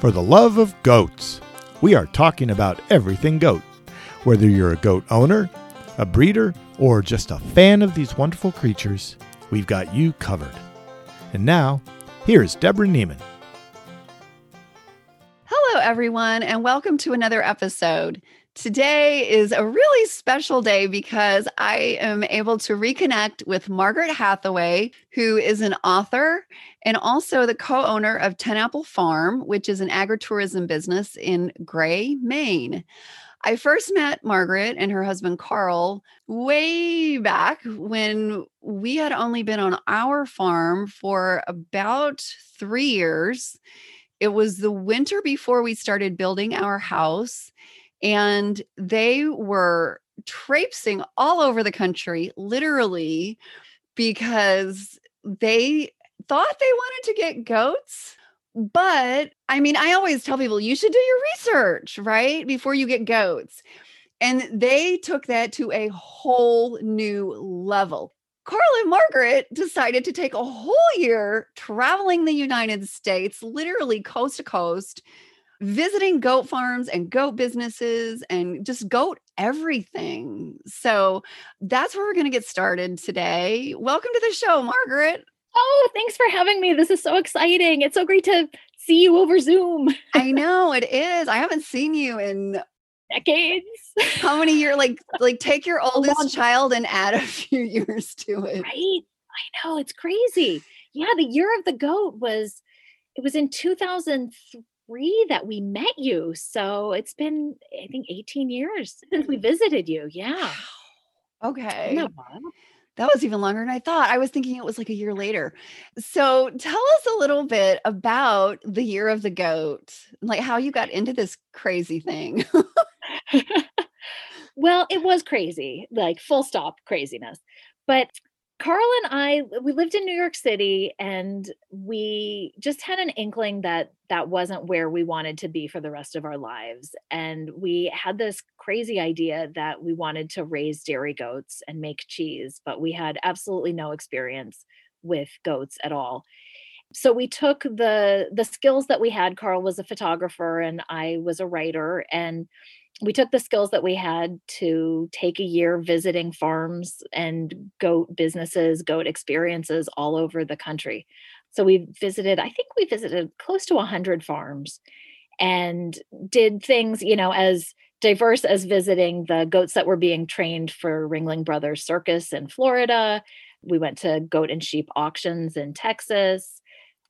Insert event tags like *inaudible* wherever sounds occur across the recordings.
for the love of goats. We are talking about everything goat. Whether you're a goat owner, a breeder, or just a fan of these wonderful creatures, we've got you covered. And now, here's Deborah Niemann. Hello, everyone, and welcome to another episode. Today is a really special day because I am able to reconnect with Margaret Hathaway, who is an author and also the co owner of Ten Apple Farm, which is an agritourism business in Gray, Maine. I first met Margaret and her husband Karl way back when we had only been on our farm for about three years. It was the winter before we started building our house and they were traipsing all over the country, literally, because they thought they wanted to get goats. But I mean, I always tell people you should do your research, right? Before you get goats. And they took that to a whole new level. Karl and Margaret decided to take a whole year traveling the United States, literally coast to coast, visiting goat farms and goat businesses and just goat everything. So that's where we're going to get started today. Welcome to the show, Margaret. Oh, thanks for having me. This is so exciting. It's so great to see you over Zoom. I *laughs* know it is. I haven't seen you in decades. How many years? Like, *laughs* like take your oldest child and add a *laughs* few years to it. Right. I know. It's crazy. Yeah. The year of the goat was, it was in 2003 three that we met you. So it's been, I think, 18 years since we mm. visited you. Yeah. Okay. That was even longer than I thought. I was thinking it was like a year later. So tell us a little bit about the year of the goat, like how you got into this crazy thing. *laughs* well, it was crazy, like full stop craziness. But Karl and I, we lived in New York City and we just had an inkling that that wasn't where we wanted to be for the rest of our lives. And we had this crazy idea that we wanted to raise dairy goats and make cheese, but we had absolutely no experience with goats at all. So we took the the skills that we had. Carl was a photographer and I was a writer and we took the skills that we had to take a year visiting farms and goat businesses, goat experiences all over the country. So we visited, I think we visited close to 100 farms and did things, you know, as diverse as visiting the goats that were being trained for Ringling Brothers Circus in Florida. We went to goat and sheep auctions in Texas.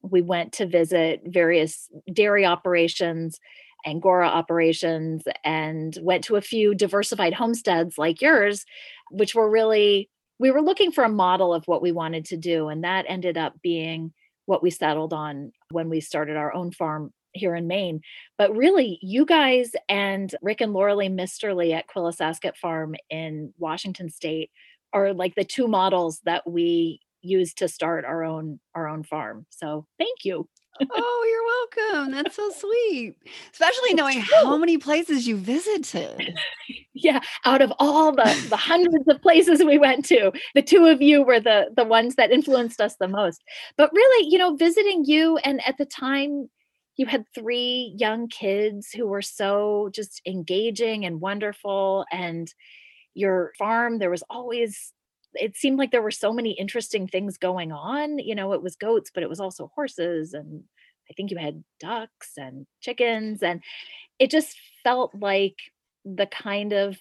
We went to visit various dairy operations Angora operations and went to a few diversified homesteads like yours, which were really, we were looking for a model of what we wanted to do. And that ended up being what we settled on when we started our own farm here in Maine. But really, you guys and Rick and Lora Lea Misterly at Quillisascut Farm in Washington State are like the two models that we used to start our own our own farm. So thank you oh, you're welcome. That's so sweet. Especially knowing how many places you visited. *laughs* yeah, out of all the the hundreds of places we went to, the two of you were the the ones that influenced us the most. But really, you know, visiting you and at the time you had three young kids who were so just engaging and wonderful and your farm there was always it seemed like there were so many interesting things going on. You know, it was goats, but it was also horses and I think you had ducks and chickens and it just felt like the kind of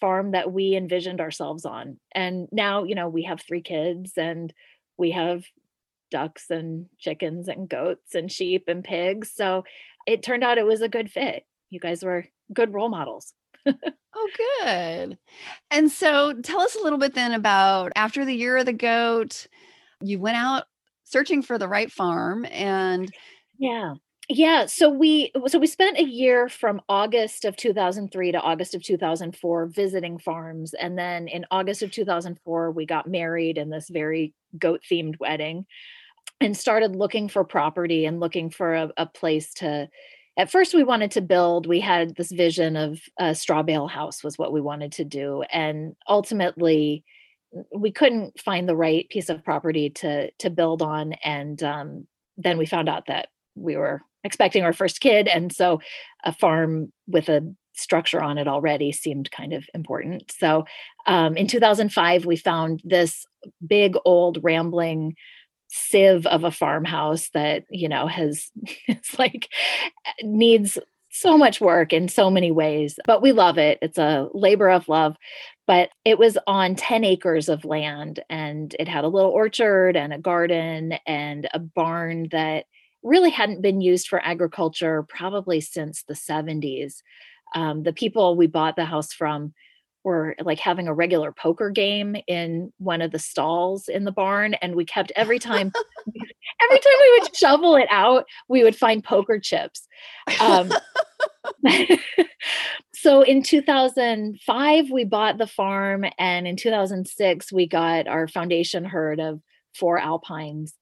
farm that we envisioned ourselves on. And now, you know, we have three kids and we have ducks and chickens and goats and sheep and pigs. So it turned out it was a good fit. You guys were good role models. *laughs* oh, good. And so tell us a little bit then about after the year of the goat, you went out searching for the right farm and yeah. Yeah, so we so we spent a year from August of 2003 to August of 2004 visiting farms and then in August of 2004 we got married in this very goat themed wedding and started looking for property and looking for a, a place to at first we wanted to build we had this vision of a straw bale house was what we wanted to do and ultimately we couldn't find the right piece of property to to build on and um, then we found out that we were expecting our first kid. And so a farm with a structure on it already seemed kind of important. So um, in 2005, we found this big, old, rambling sieve of a farmhouse that, you know, has, *laughs* it's like, needs so much work in so many ways, but we love it. It's a labor of love. But it was on 10 acres of land and it had a little orchard and a garden and a barn that really hadn't been used for agriculture probably since the 70s. Um, the people we bought the house from were like having a regular poker game in one of the stalls in the barn and we kept every time every time we would shovel it out we would find poker chips. Um, *laughs* so in 2005 we bought the farm and in 2006 we got our foundation herd of four alpines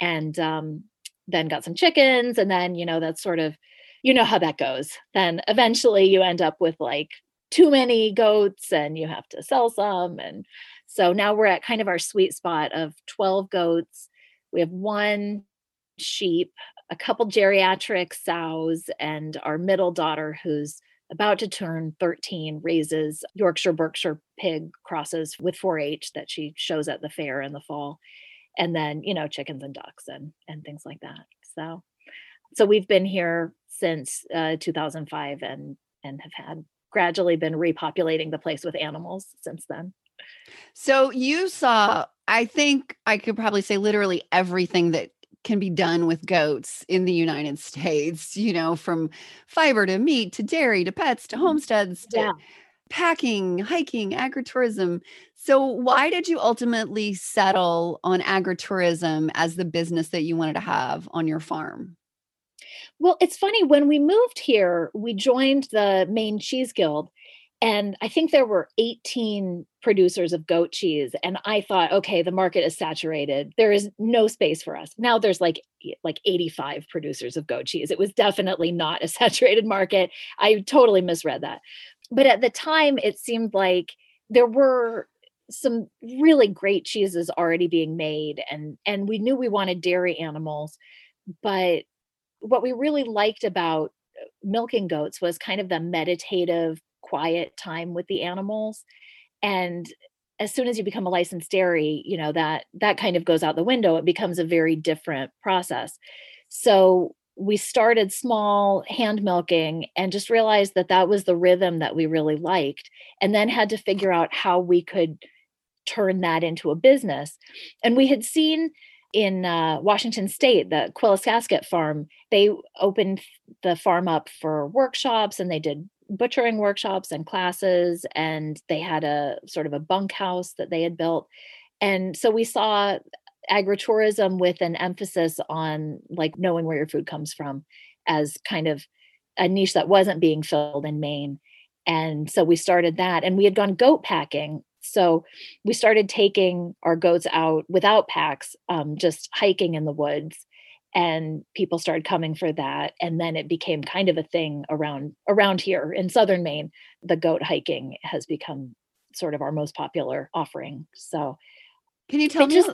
and um, then got some chickens and then you know that's sort of you know how that goes. Then eventually you end up with like too many goats and you have to sell some and so now we're at kind of our sweet spot of 12 goats. We have one sheep a couple geriatric sows and our middle daughter who's about to turn 13 raises yorkshire berkshire pig crosses with 4-h that she shows at the fair in the fall and then you know chickens and ducks and and things like that so so we've been here since uh, 2005 and and have had gradually been repopulating the place with animals since then so you saw i think i could probably say literally everything that can be done with goats in the united *laughs* states you know from fiber to meat to dairy to pets to mm-hmm. homesteads to yeah packing, hiking, agritourism. So, why did you ultimately settle on agritourism as the business that you wanted to have on your farm? Well, it's funny when we moved here, we joined the Maine Cheese Guild and I think there were 18 producers of goat cheese and I thought okay, the market is saturated. There is no space for us. Now there's like like 85 producers of goat cheese. It was definitely not a *laughs* saturated market. I totally misread that but at the time it seemed like there were some really great cheeses already being made and and we knew we wanted dairy animals but what we really liked about uh, milking goats was kind of the meditative quiet time with the animals. And as soon as you become a licensed dairy you know that that kind of goes out the window it becomes a very different process. So we started small hand milking and just realized that that was the rhythm that we really liked and then had to figure out how we could turn that into a business. And we had seen in uh, washington state the quillisascut farm they opened the farm up for workshops and they did butchering workshops and classes and they had a sort of a bunkhouse that they had built and so we saw agritourism with an emphasis on like knowing where your food comes from as kind of a niche that wasn't being filled in Maine. And so we started that and we had gone goat packing. So we started taking our goats out without packs, um, just hiking in the woods. And people started coming for that. And then it became kind of a thing around around here in southern Maine. The goat hiking has become sort of our most popular offering. So can you tell me just,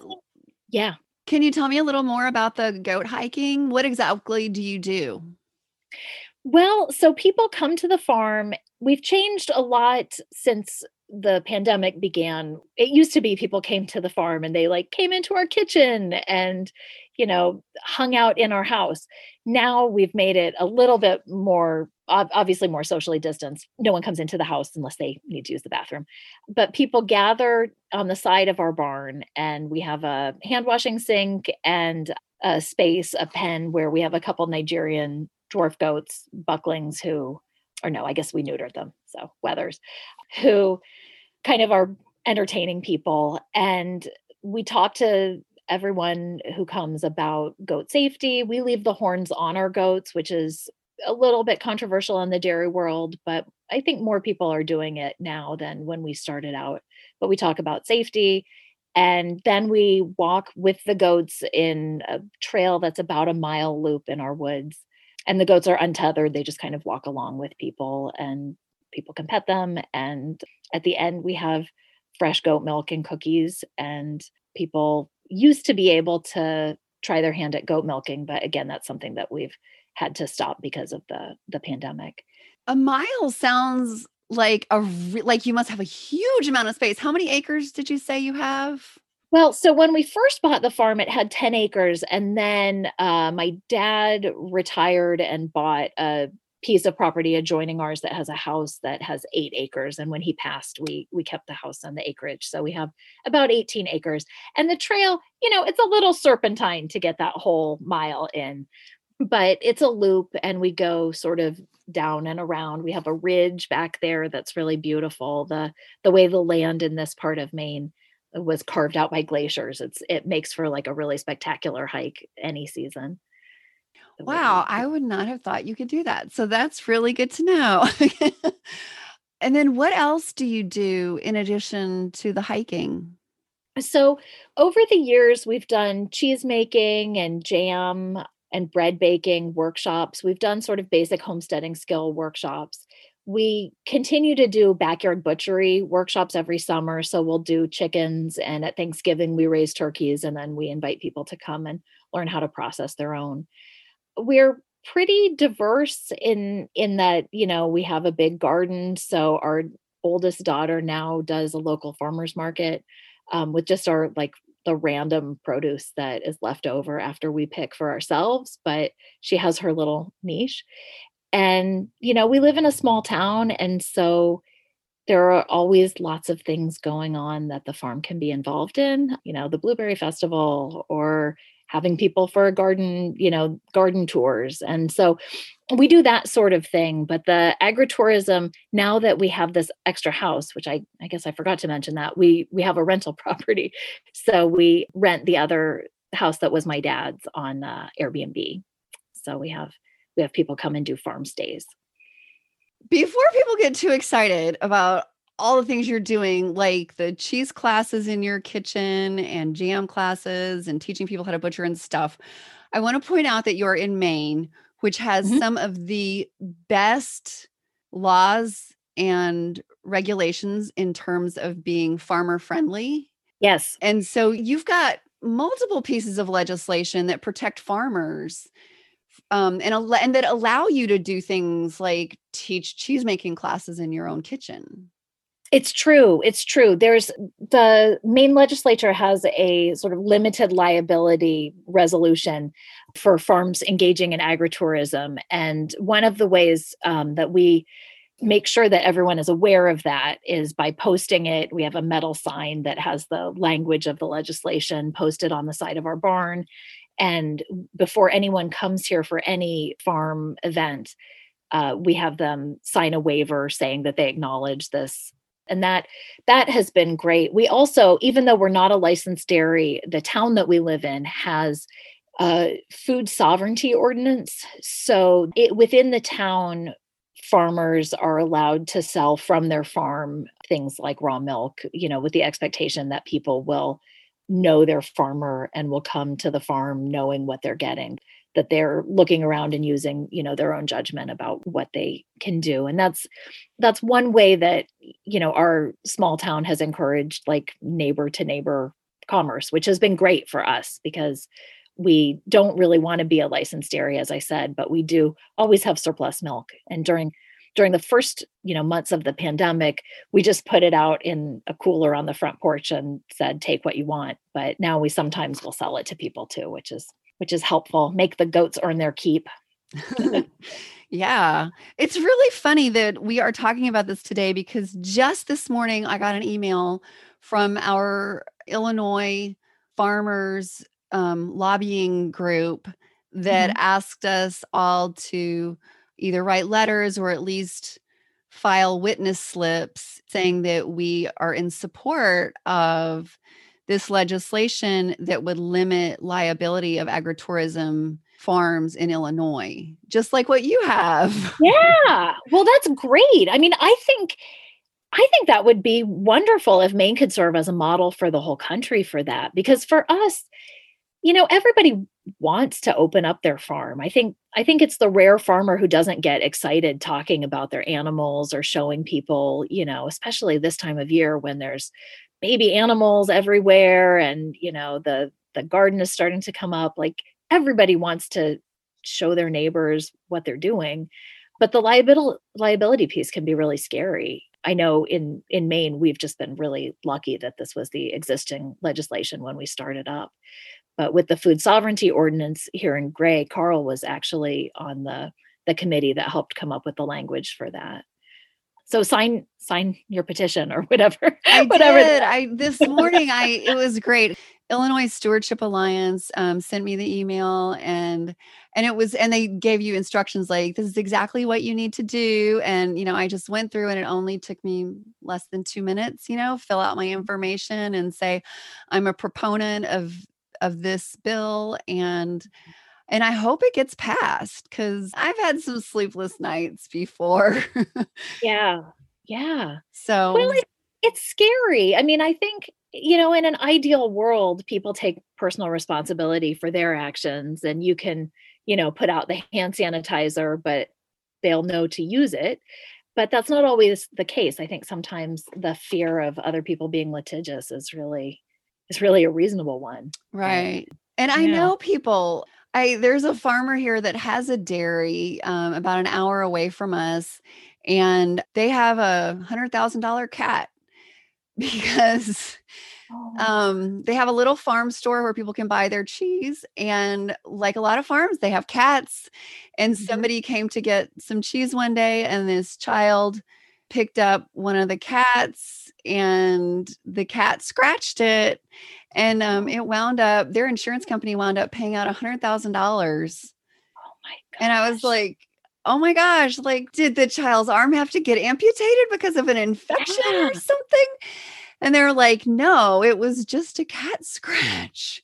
yeah. Can you tell me a little more about the goat hiking? What exactly do you do? Well, so people come to the farm. We've changed a lot since the pandemic began. It used to be people came to the farm and they like came into our kitchen and, you know, hung out in our house. Now we've made it a little bit more obviously more socially distanced. No one comes into the house unless they need to use the bathroom. But people gather on the side of our barn, and we have a hand washing sink and a space, a pen where we have a couple Nigerian dwarf goats, bucklings, who, or no, I guess we neutered them. So, wethers, who kind of are entertaining people. And we talk to everyone who comes about goat safety. We leave the horns on our goats, which is a little bit controversial in the dairy world, but I think more people are doing it now than when we started out. But we talk about safety. And then we walk with the goats in a trail that's about a mile loop in our woods. And the goats are untethered. They just kind of walk along with people, and people can pet them. And at the end, we have fresh goat milk and cookies. And people used to be able to try their hand at goat milking. But again, that's something that we've had to stop because of the the pandemic. A mile sounds like a re- like you must have a huge amount of space. How many acres did you say you have? Well, so when we first bought the farm, it had 10 acres. And then uh, my dad retired and bought a piece of property adjoining ours that has a house that has eight acres. And when he passed, we we kept the house on the acreage. So we have about 18 acres. And the trail, you know, it's a little serpentine to get that whole mile in but it's a loop and we go sort of down and around we have a ridge back there that's really beautiful the the way the land in this part of maine was carved out by glaciers it's it makes for like a really spectacular hike any season wow i would not have thought you could do that so that's really good to know *laughs* and then what else do you do in addition to the hiking so over the years we've done cheese making and jam and bread baking workshops. We've done sort of basic homesteading skill workshops. We continue to do backyard butchery workshops every summer. So we'll do chickens, and at Thanksgiving, we raise turkeys, and then we invite people to come and learn how to process their own. We're pretty diverse in in that you know we have a big garden so our oldest daughter now does a local farmers market um, with just our like the random produce that is left over after we pick for ourselves, but she has her little niche. And, you know, we live in a small town. And so there are always lots of things going on that the farm can be involved in, you know, the Blueberry Festival or having people for a garden, you know, garden tours. And so we do that sort of thing. But the agritourism, now that we have this extra house, which I, I guess I forgot to mention that we we have a rental *laughs* property. So we rent the other house that was my dad's on uh, Airbnb. So we have we have people come and do farm stays. Before people get too excited about all the things you're doing, like the cheese classes in your kitchen and jam classes and teaching people how to butcher and stuff. I want to point out that you're in Maine, which has mm-hmm. some of the best laws and regulations in terms of being farmer friendly. Yes. And so you've got multiple pieces of legislation that protect farmers um, and, and that allow you to do things like teach cheese making classes in your own kitchen. It's true. It's true. There's the Maine legislature has a sort of limited liability resolution for farms engaging in agritourism. And one of the ways um, that we make sure that everyone is aware of that is by posting it. We have a metal sign that has the language of the legislation posted on the side of our barn. And before anyone comes here for any farm event, uh, we have them sign a waiver saying that they acknowledge this and that that has been great. We also even though we're not a licensed dairy the town that we live in has a food sovereignty ordinance. So it, within the town farmers are allowed to sell from their farm things like raw milk you know with the expectation that people will know their farmer and will come to the farm knowing what they're getting that they're looking around and using you know their own judgment about what they can do. And that's that's one way that you know our small town has encouraged like neighbor to neighbor commerce which has been great for us because we don't really want to be a licensed dairy as i said but we do always have surplus milk. And during during the first you know months of the pandemic we just put it out in a cooler on the front porch and said take what you want. But now we sometimes will sell it to people too which is which is helpful. Make the goats earn their keep. *laughs* yeah. It's really funny that we are talking about this today because just this morning I got an email from our Illinois farmers um, lobbying group that mm-hmm. asked us all to either write letters or at least file witness slips saying that we are in support of this legislation that would limit liability of agritourism farms in Illinois, just like what you have. *laughs* Yeah. Well, that's great. I mean, I think I think that would be wonderful if Maine could serve as a model for the whole country for that because for us, you know, everybody wants to open up their farm. I think I think it's the rare farmer who doesn't get excited talking about their animals or showing people, you know, especially this time of year when there's baby animals everywhere and you know the the garden is starting to come up like everybody wants to show their neighbors what they're doing but the liability liability piece can be really scary. I know in in maine we've just been really lucky that this was the existing legislation when we started up but with the food sovereignty ordinance here in gray karl was actually on the the committee that helped come up with the language for that so sign sign your petition or whatever *laughs* I whatever did. I this morning I it was great. Illinois Stewardship Alliance um, sent me the email and and it was and they gave you instructions like this is exactly what you need to do and you know I just went through and it only took me less than 2 minutes, you know, fill out my information and say I'm a proponent of of this bill and and I hope it gets passed cuz I've had some sleepless nights before. *laughs* yeah yeah so well it, it's scary i mean i think you know in an ideal world people take personal responsibility for their actions and you can you know put out the hand sanitizer but they'll know to use it but that's not always the case i think sometimes the fear of other people being litigious is really is really a reasonable one Right. And I Yeah. know people. I there's a farmer here that has a dairy um, about an hour away from us, and they have a hundred thousand dollar cat *laughs* because um, they have a little farm store where people can buy their cheese. And like a lot of farms, they have cats. And Mhm. somebody came to get some cheese one day, and this child picked up one of the cats, and the cat scratched it. And um, it wound up, their insurance company wound up paying out a $100,000. oh my And I was like, oh my gosh, like, did the child's arm have to get amputated because of an infection or something? And they're like, no, it was just a cat scratch.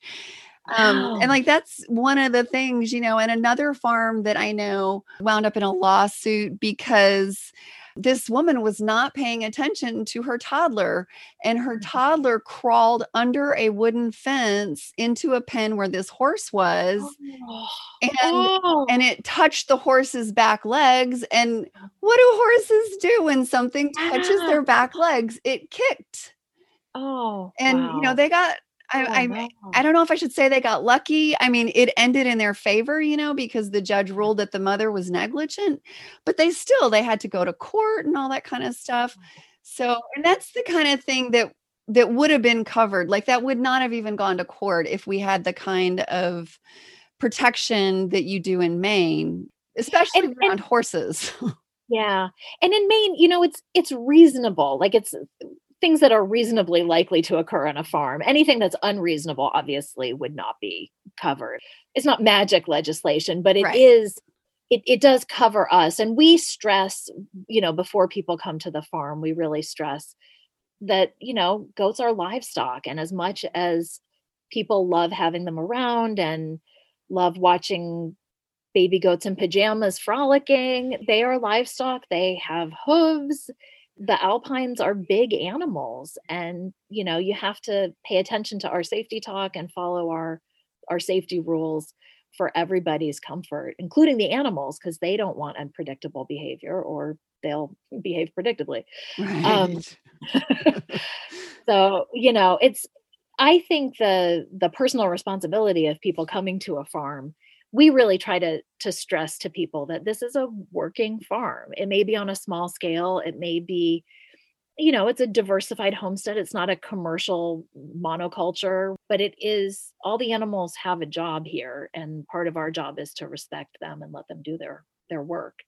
Um, Wow. and like that's one of the things, you know, and another farm that I know wound up in a lawsuit because this woman was not paying attention to her toddler and her Mhm. toddler crawled under a wooden fence into a pen where this horse was oh, *gasps* and oh. and it touched the horse's back legs and what do horses do when something touches their back legs it kicked oh and you know they got I, Oh, I. I don't know if I should say they got lucky. I mean, it ended in their favor, you know, because the judge ruled that the mother was negligent, but they still they had to go to court and all that kind of stuff. So, and that's the kind of thing that that would have been covered. Like that would not have even gone to court if we had the kind of protection that you do in Maine, especially And- around horses. *laughs* Yeah. And in Maine, you know, it's it's reasonable. Like it's things that are reasonably likely to occur on a farm. Anything that's unreasonable obviously would not be covered. It's not magic legislation, but it is. Right. it it does cover us and we stress, you know, before people come to the farm, we really stress that, you know, goats are livestock and as much as people love having them around and love watching baby goats in pajamas frolicking. They are livestock, they have hooves. The alpines are big animals and you know, you have to pay attention to our safety talk and follow our our safety rules for everybody's comfort, including the animals because they don't want unpredictable behavior or they'll behave predictably. *laughs* Um, right. *laughs* *laughs* so, you know, it's I think the the personal responsibility of people coming to a farm we really try to to stress to people that this is a working farm. It may be on a small scale. It may be you know it's a diversified homestead. It's not a commercial monoculture but it is all the animals have a job here and part of our job is to respect them and let them do their their work.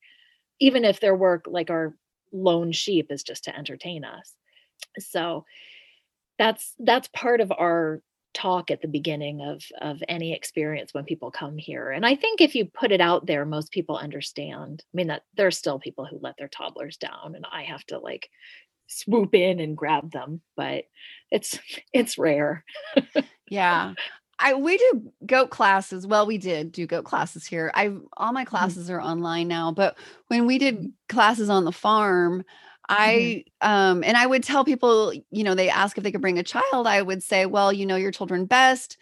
Even if their work like our lone sheep is just to entertain us. So that's that's part of our talk at the beginning of of any experience when people come here and i think if you put it out there most people understand i mean that there are still people who let their toddlers down and i have to like swoop in and grab them but it's *laughs* it's rare Yeah. I we do goat classes. Well, we did do goat classes here. I all my mm-hmm. classes are online now, but when we did mm-hmm. classes on the farm, I um and I would tell people, you know, they ask if they could bring a child, I would say, well, you know your children best.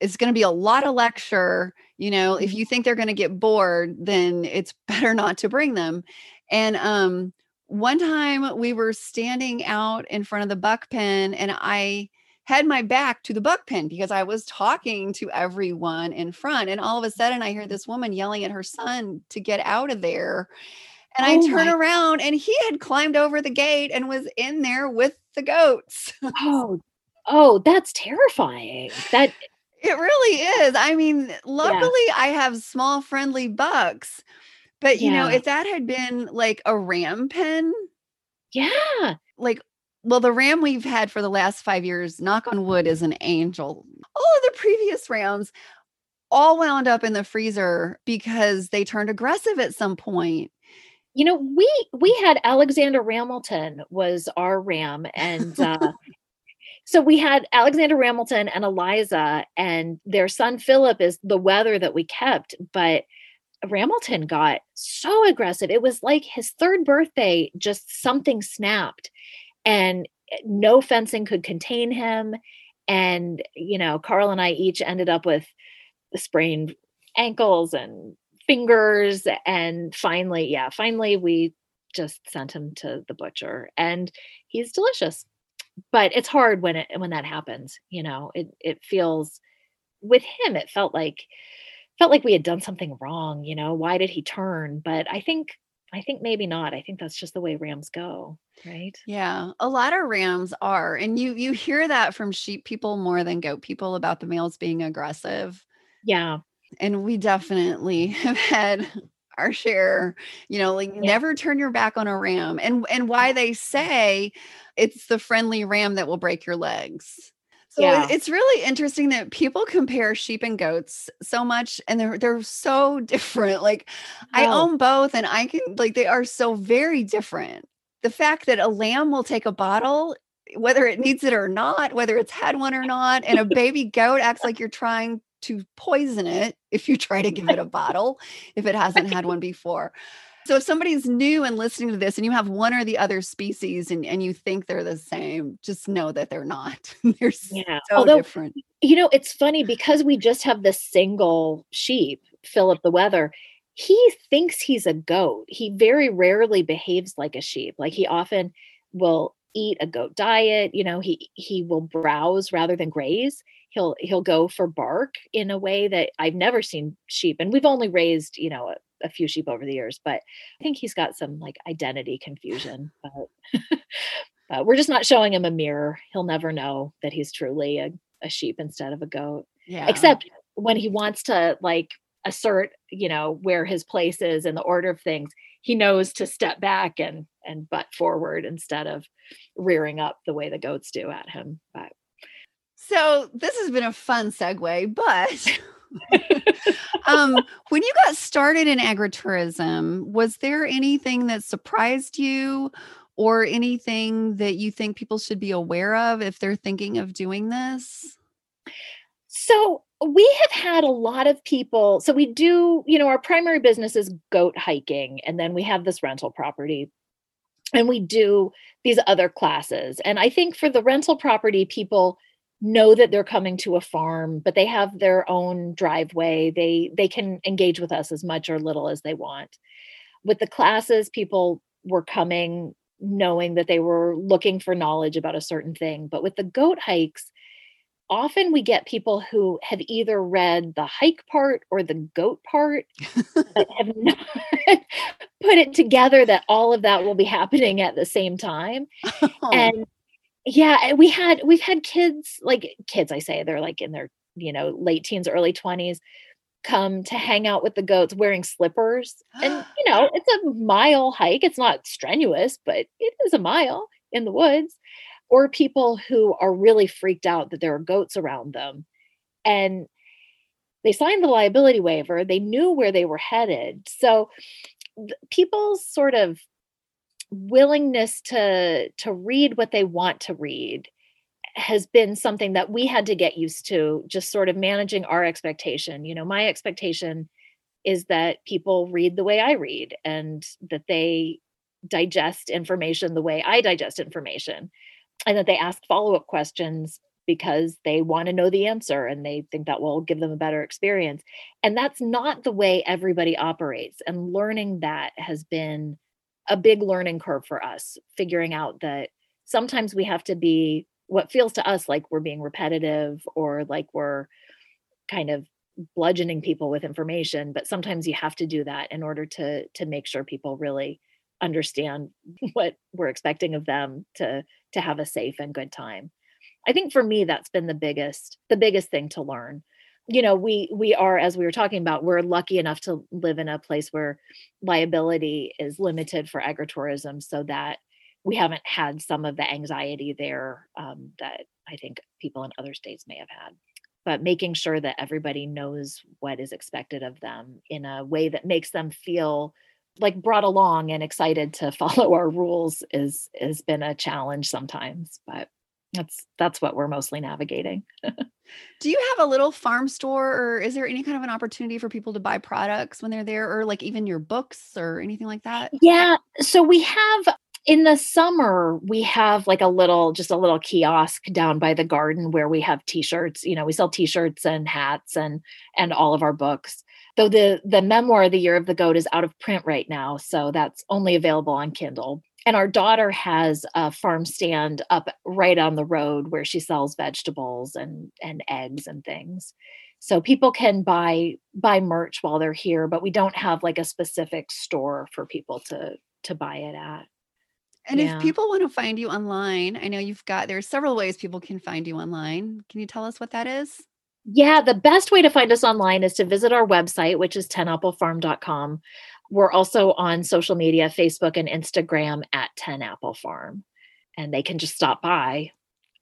It's going to be a lot of lecture, you know, if Mhm. you think they're going to get bored, then it's *laughs* better not to bring them. And um one time we were standing out in front of the buck pen and I had my back to the buck pen because I was talking to everyone in front. And all of a sudden, I hear this woman yelling at her son to get out of there. And I Oh turn my- around and he had climbed over the gate and was in there with the goats. *laughs* Oh, oh, that's terrifying. That It really is. I mean, luckily I have small friendly bucks. But you know, if that had been like a ram pen, yeah. like well, the ram we've had for the last five years, knock on wood, is an angel. All of the previous rams all wound up in the freezer because they turned aggressive at some point. You know, we we had Alexander Ramilton was our ram and uh *laughs* so we had Alexander Ramilton and Eliza and their son Philip is the wether that we kept, but Ramilton got so aggressive. It was like his third birthday, just something snapped and eh, no fencing could contain him. And, you know, Karl and I each ended up with sprained ankles and fingers. And finally, yeah, finally we just sent him to the butcher and he's delicious. But it's hard when it when that happens, you know. It it feels with him, it felt like felt like we had done something wrong, you know. Why did he turn? But I think I think maybe not. I think that's just the way rams go, right? Yeah, a lot of rams are, and you you hear that from sheep people more than goat people about the males being aggressive. Yeah. And we definitely *laughs* have had our share, you know, like Yeah. never turn your back on a ram. And and why they say it's the friendly ram that will break your legs. So Yeah. it's really interesting that people compare sheep and goats so much and they're they're so *laughs* different. Like I own both and I can like they are so very different. The fact that a lamb will take a bottle whether it needs it or not, whether it's had one or not, and a *laughs* baby goat acts like you're trying to poison it *laughs* if you try to give it a bottle if it hasn't had *laughs* one before. So if somebody's new and listening to this and you have one or the other species and, and you think they're the same, just know that they're not. *laughs* they're Yeah. so Although different. you know, it's funny because we just have this single sheep, Philip the Wether. He thinks he's a goat. He very rarely behaves like a sheep. Like he often will eat a goat diet. You know, he he will browse rather than graze. He'll he'll go for bark in a way that I've never seen sheep. And we've only raised, you know, a, a few sheep over the years, but I think he's got some like identity confusion. *sighs* But, *laughs* but we're just not showing him a mirror. He'll never know that he's truly a, a sheep instead of a goat Yeah. except when he wants to like assert you know where his place is in the order of things he knows to step back and and butt forward instead of rearing up the way the goats do at him but So this has been a fun segue, but *laughs* *laughs* um, when you got started in agritourism, was there anything that surprised you or anything that you think people should be aware of if they're thinking of doing this? so we have had a lot of people so we do you know our primary business is goat hiking and then we have this rental property and we do these other classes and i think for the rental property people know that they're coming to a farm but they have their own driveway. They they can engage with us as much or little as they want. With the classes people were coming knowing that they were looking for knowledge about a certain thing but with the goat hikes often we get people who have either read the hike part or the goat part *laughs* but have not *laughs* put it together that all of that will be happening at the same time. *laughs* Oh, and yeah eh, we had we've had kids like kids i say they're like in their you know late teens early 20s come to hang out with the goats wearing slippers. And *gasps* you know it's a mile hike it's not strenuous but it is a mile in the woods. Or people who are really freaked out that there are goats around them. And they signed the liability waiver they knew where they were headed. So people's sort of willingness to to read what they want to read has been something that we had to get used to just sort of managing our expectation. You know my expectation is that people read the way i read and that they digest information the way i digest information and that they ask follow-up questions because they want to know the answer and they think that will give them a better experience. And that's not the way everybody operates and learning that has been a big learning curve for us figuring out that sometimes we have to be what feels to us like we're being repetitive or like we're kind of bludgeoning people with information but sometimes you have to do that in order to to make sure people really understand *laughs* what we're expecting of them to to have a safe and good time. I think for me that's been the biggest the biggest thing to learn you know we we are as we were talking about we're lucky enough to live in a place where liability is limited for agritourism so that we haven't had some of the anxiety there um, that i think people in other states may have had. But making sure that everybody knows what is expected of them in a way that makes them feel like brought along and excited to *laughs* follow our rules is has been a challenge sometimes but that's that's what we're mostly navigating. *laughs* Do you have a little farm store or is there any kind of an opportunity for people to buy products when they're there or like even your books or anything like that? Yeah so we have in the summer we have like a little just a little kiosk down by the garden where we have t-shirts you know we sell t-shirts and hats and and all of our books. Though the the memoir the year of the goat is out of print right now so that's only available on kindle and our daughter has a farm stand up right on the road where she sells vegetables and and eggs and things so people can buy buy merch while they're here but we don't have like a specific store for people to to buy it at and yeah. if people want to find you online i know you've got there's several ways people can find you online can you tell us what that is yeah, the best way to find us online is to visit our website, which is 10applefarm.com. We're also on social media, Facebook and Instagram at 10 Apple Farm. And they can just stop by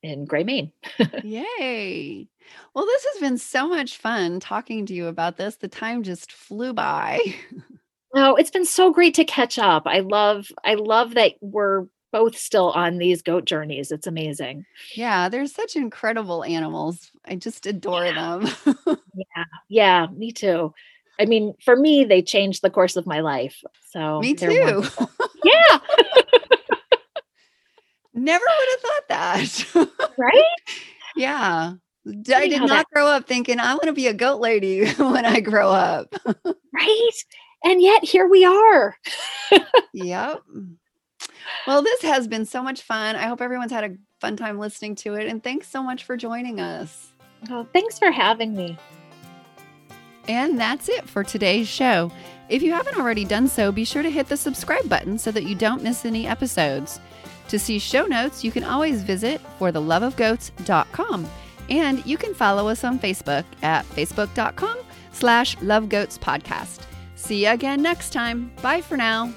in Gray, Maine. *laughs* Yay. Well, this has been so much fun talking to you about this. The time just flew by. *laughs* Oh, it's been so great to catch up. I love I love that we're both still on these goat journeys. It's amazing. Yeah, they're such incredible animals. I just adore yeah. them. *laughs* yeah. Yeah, me too. I mean, for me, they changed the course of my life. So me too. *laughs* yeah. Never would have thought that. *laughs* right? Yeah. I did not that... grow up thinking I want to be a goat lady *laughs* when I grow up. right? And yet here we are. yep. Well, this has been so much fun. I hope everyone's had a fun time listening to it. And thanks so much for joining us. Oh, thanks for having me. And that's it for today's show. If you haven't already done so, be sure to hit the subscribe button so that you don't miss any episodes. To see show notes, you can always visit fortheloveofgoats.com. And you can follow us on Facebook at facebook.com slash lovegoatspodcast. See you again next time. Bye for now.